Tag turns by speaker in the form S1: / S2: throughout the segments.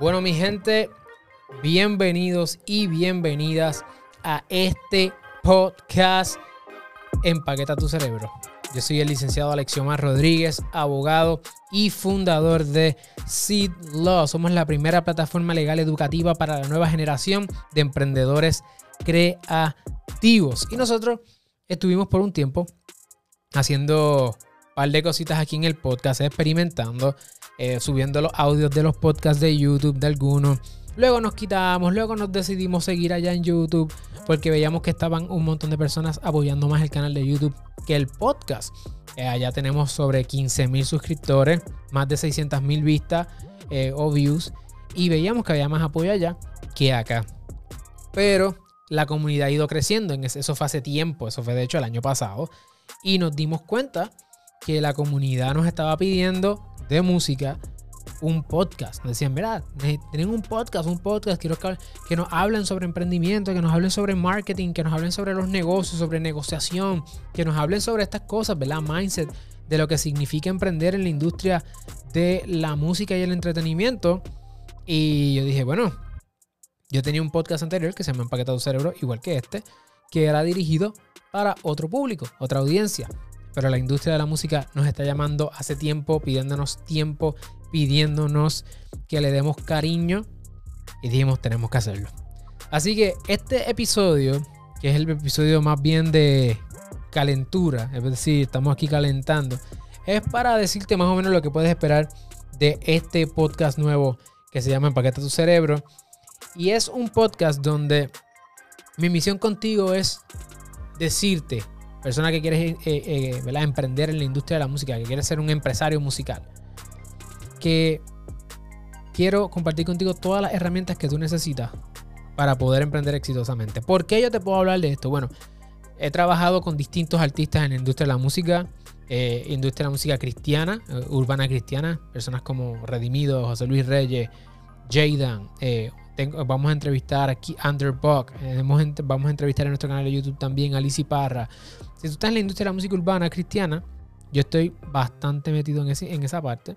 S1: Bueno, mi gente, bienvenidos y bienvenidas a este podcast Empaqueta tu cerebro. Yo soy el licenciado Alexiomar Rodríguez, abogado y fundador de Seed Law. Somos la primera plataforma legal educativa para la nueva generación de emprendedores creativos. Y nosotros estuvimos por un tiempo haciendo un par de cositas aquí en el podcast, experimentando eh, subiendo los audios de los podcasts de YouTube de algunos. Luego nos quitamos, luego nos decidimos seguir allá en YouTube porque veíamos que estaban un montón de personas apoyando más el canal de YouTube que el podcast. Eh, allá tenemos sobre 15 mil suscriptores, más de 600 mil vistas eh, o views y veíamos que había más apoyo allá que acá. Pero la comunidad ha ido creciendo, en eso fue hace tiempo, eso fue de hecho el año pasado, y nos dimos cuenta que la comunidad nos estaba pidiendo de música un podcast. Decían, mira, tienen un podcast, un podcast, quiero que, que nos hablen sobre emprendimiento, que nos hablen sobre marketing, que nos hablen sobre los negocios, sobre negociación, que nos hablen sobre estas cosas, ¿verdad? Mindset, de lo que significa emprender en la industria de la música y el entretenimiento. Y yo dije, bueno, yo tenía un podcast anterior que se llama Empaquetado Cerebro, igual que este, que era dirigido para otro público, otra audiencia pero la industria de la música nos está llamando hace tiempo, pidiéndonos tiempo, pidiéndonos que le demos cariño y dijimos tenemos que hacerlo. Así que este episodio, que es el episodio más bien de calentura, es decir, estamos aquí calentando, es para decirte más o menos lo que puedes esperar de este podcast nuevo que se llama Empaqueta tu cerebro. Y es un podcast donde mi misión contigo es decirte persona que quieres eh, eh, emprender en la industria de la música, que quieres ser un empresario musical, que quiero compartir contigo todas las herramientas que tú necesitas para poder emprender exitosamente. ¿Por qué yo te puedo hablar de esto? Bueno, he trabajado con distintos artistas en la industria de la música, eh, industria de la música cristiana, urbana cristiana, personas como Redimido, José Luis Reyes, Jadan, vamos a entrevistar aquí Underbuck, vamos a entrevistar en nuestro canal de YouTube también a Lizzie Parra, si tú estás en la industria de la música urbana cristiana, yo estoy bastante metido en, en esa parte.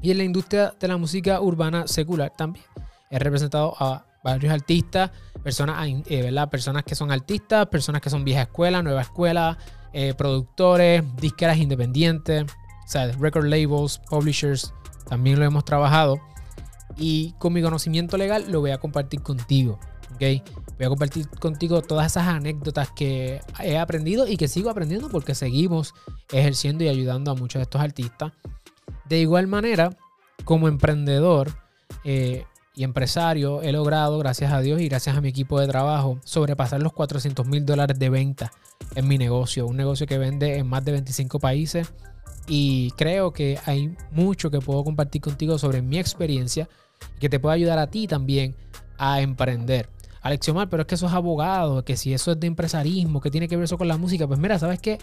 S1: Y en la industria de la música urbana secular también. He representado a varios artistas, personas, eh, ¿verdad? personas que son artistas, personas que son vieja escuela, nueva escuela, eh, productores, disqueras independientes, o sea, record labels, publishers, también lo hemos trabajado. Y con mi conocimiento legal lo voy a compartir contigo. ¿Ok? Voy a compartir contigo todas esas anécdotas que he aprendido y que sigo aprendiendo porque seguimos ejerciendo y ayudando a muchos de estos artistas. De igual manera, como emprendedor eh, y empresario, he logrado, gracias a Dios y gracias a mi equipo de trabajo, sobrepasar los 400 mil dólares de venta en mi negocio. Un negocio que vende en más de 25 países. Y creo que hay mucho que puedo compartir contigo sobre mi experiencia y que te puede ayudar a ti también a emprender. Alexiomar, pero es que eso es abogado, que si eso es de empresarismo, que tiene que ver eso con la música. Pues mira, ¿sabes qué?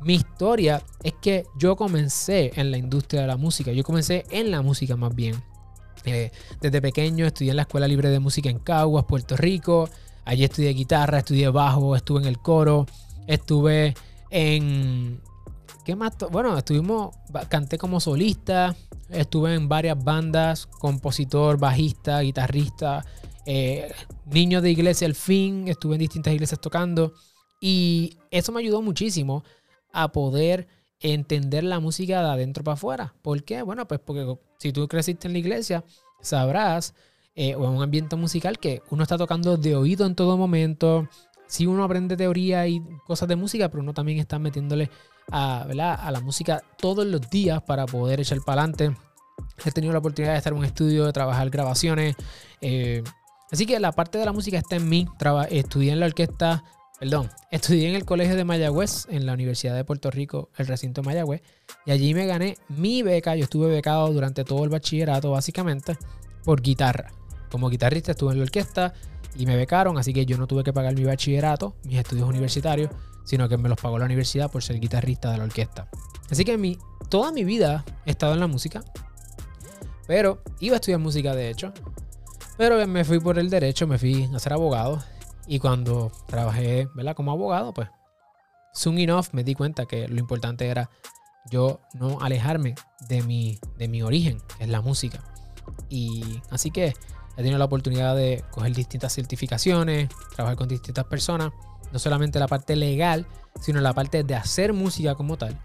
S1: Mi historia es que yo comencé en la industria de la música. Yo comencé en la música más bien. Eh, desde pequeño estudié en la Escuela Libre de Música en Caguas, Puerto Rico. Allí estudié guitarra, estudié bajo, estuve en el coro, estuve en... ¿Qué más? Bueno, estuvimos, canté como solista, estuve en varias bandas, compositor, bajista, guitarrista, eh, niño de iglesia al fin, estuve en distintas iglesias tocando y eso me ayudó muchísimo a poder entender la música de adentro para afuera. ¿Por qué? Bueno, pues porque si tú creciste en la iglesia, sabrás, eh, o en un ambiente musical, que uno está tocando de oído en todo momento. Si uno aprende teoría y cosas de música, pero uno también está metiéndole a, a la música todos los días para poder echar para adelante. He tenido la oportunidad de estar en un estudio, de trabajar grabaciones. Eh, Así que la parte de la música está en mí. estudié en la orquesta, perdón, estudié en el colegio de Mayagüez, en la Universidad de Puerto Rico, el recinto de Mayagüez. Y allí me gané mi beca. Yo estuve becado durante todo el bachillerato, básicamente, por guitarra. Como guitarrista estuve en la orquesta y me becaron, así que yo no tuve que pagar mi bachillerato, mis estudios universitarios, sino que me los pagó la universidad por ser guitarrista de la orquesta. Así que mi, toda mi vida he estado en la música, pero iba a estudiar música de hecho, pero me fui por el derecho, me fui a ser abogado. Y cuando trabajé ¿verdad? como abogado, pues soon enough me di cuenta que lo importante era yo no alejarme de mi, de mi origen, que es la música. Y así que he tenido la oportunidad de coger distintas certificaciones, trabajar con distintas personas, no solamente la parte legal, sino la parte de hacer música como tal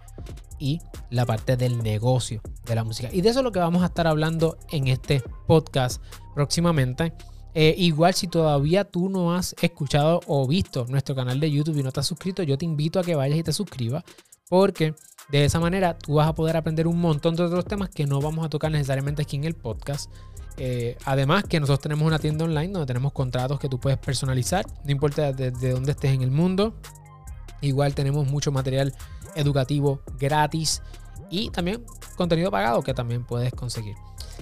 S1: y la parte del negocio de la música. Y de eso es lo que vamos a estar hablando en este podcast próximamente. Eh, igual si todavía tú no has escuchado o visto nuestro canal de YouTube y no has suscrito, yo te invito a que vayas y te suscribas porque de esa manera tú vas a poder aprender un montón de otros temas que no vamos a tocar necesariamente aquí en el podcast. Eh, además que nosotros tenemos una tienda online donde tenemos contratos que tú puedes personalizar, no importa desde dónde estés en el mundo. Igual tenemos mucho material educativo gratis y también contenido pagado que también puedes conseguir.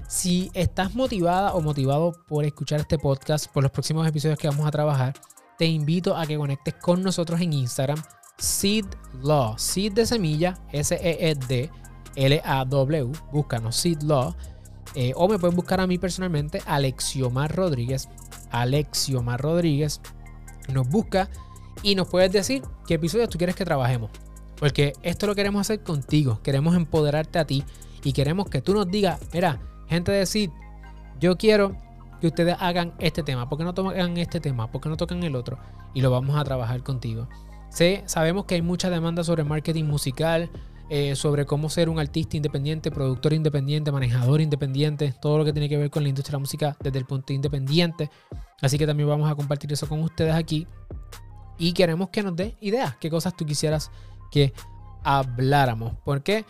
S1: Si estás motivada o motivado por escuchar este podcast, por los próximos episodios que vamos a trabajar, te invito a que conectes con nosotros en Instagram, Seed Law, Seed de semilla, S-E-E-D, L-A-W, búscanos Seed Law, eh, o me puedes buscar a mí personalmente, Alexiomar Rodríguez, Alexiomar Rodríguez, nos busca y nos puedes decir qué episodios tú quieres que trabajemos. Porque esto lo queremos hacer contigo, queremos empoderarte a ti y queremos que tú nos digas, mira, gente de decir, yo quiero que ustedes hagan este tema, ¿por qué no tocan este tema? ¿Por qué no tocan el otro? Y lo vamos a trabajar contigo. Sé, sabemos que hay mucha demanda sobre marketing musical, eh, sobre cómo ser un artista independiente, productor independiente, manejador independiente, todo lo que tiene que ver con la industria de la música desde el punto independiente. Así que también vamos a compartir eso con ustedes aquí. Y queremos que nos dé ideas, qué cosas tú quisieras que habláramos. ¿Por qué?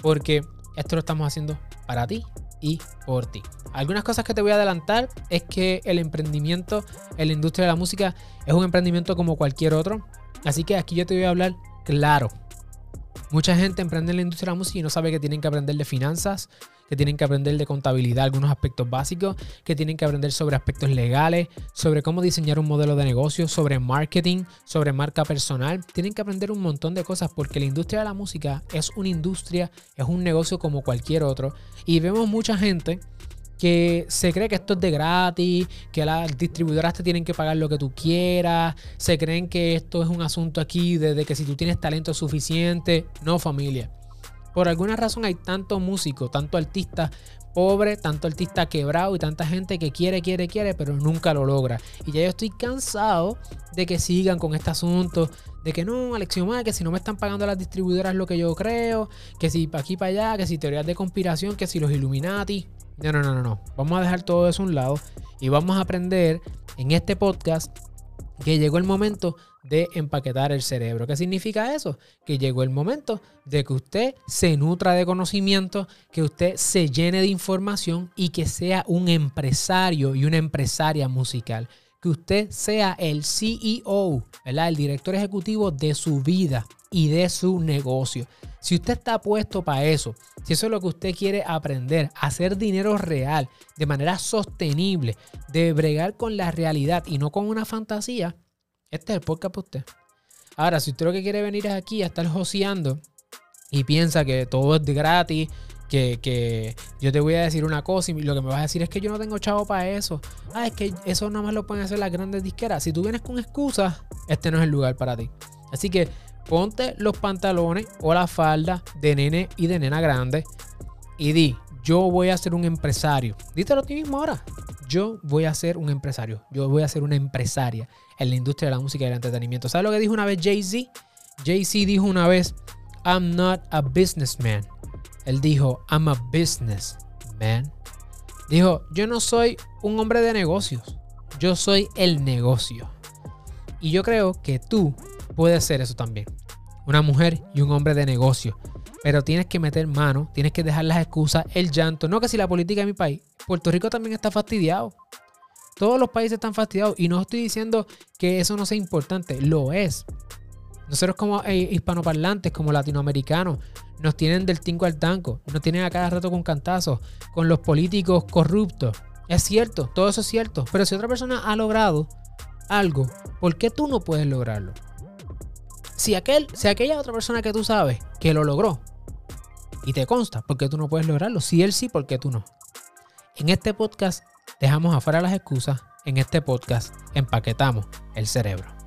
S1: Porque esto lo estamos haciendo para ti y por ti. Algunas cosas que te voy a adelantar es que el emprendimiento en la industria de la música es un emprendimiento como cualquier otro. Así que aquí yo te voy a hablar claro. Mucha gente emprende en la industria de la música y no sabe que tienen que aprender de finanzas, que tienen que aprender de contabilidad, algunos aspectos básicos, que tienen que aprender sobre aspectos legales, sobre cómo diseñar un modelo de negocio, sobre marketing, sobre marca personal. Tienen que aprender un montón de cosas porque la industria de la música es una industria, es un negocio como cualquier otro. Y vemos mucha gente que se cree que esto es de gratis, que las distribuidoras te tienen que pagar lo que tú quieras, se creen que esto es un asunto aquí de, que si tú tienes talento suficiente, no familia. Por alguna razón hay tanto músico, tanto artista pobre, tanto artista quebrado y tanta gente que quiere, quiere, quiere, pero nunca lo logra. Y ya yo estoy cansado de que sigan con este asunto, de que no, Alexiomar, que si no me están pagando las distribuidoras lo que yo creo, que si para aquí para allá, que si teorías de conspiración, que si los Illuminati. No, no, no, no, no. Vamos a dejar todo eso a un lado y vamos a aprender en este podcast que llegó el momento de empaquetar el cerebro. ¿Qué significa eso? Que llegó el momento de que usted se nutra de conocimiento, que usted se llene de información y que sea un empresario y una empresaria musical. Que usted sea el CEO, ¿verdad? el director ejecutivo de su vida y de su negocio. Si usted está puesto para eso, si eso es lo que usted quiere aprender, hacer dinero real, de manera sostenible, de bregar con la realidad y no con una fantasía, este es el podcast para usted. Ahora, si usted lo que quiere venir es aquí a estar joseando y piensa que todo es gratis, que, yo te voy a decir una cosa y lo que me vas a decir es que yo no tengo chavo para eso. Ah, es que eso nada más lo pueden hacer las grandes disqueras. Si tú vienes con excusas, este no es el lugar para ti. Así que ponte los pantalones o la falda de nene y de nena grande y di, yo voy a ser un empresario. Dítelo a ti mismo ahora. Yo voy a ser un empresario. Yo voy a ser una empresaria en la industria de la música y el entretenimiento. ¿Sabes lo que dijo una vez Jay-Z? Jay-Z dijo una vez, I'm not a businessman. Él dijo, I'm a businessman. Dijo, yo no soy un hombre de negocios. Yo soy el negocio. Y yo creo que tú puedes ser eso también. Una mujer y un hombre de negocio. Pero tienes que meter mano, tienes que dejar las excusas, el llanto. No que si la política de mi país. Puerto Rico también está fastidiado. Todos los países están fastidiados y no estoy diciendo que eso no sea importante, lo es. Nosotros como eh, hispanoparlantes, como latinoamericanos, nos tienen del tinco al tanco, nos tienen a cada rato con cantazos, con los políticos corruptos. Es cierto, todo eso es cierto, pero si otra persona ha logrado algo, ¿por qué tú no puedes lograrlo? Si, aquel, si aquella otra persona que tú sabes que lo logró y te consta, ¿por qué tú no puedes lograrlo? Si él sí, ¿por qué tú no? En este podcast Dejamos afuera las excusas. En este podcast empaquetamos el cerebro.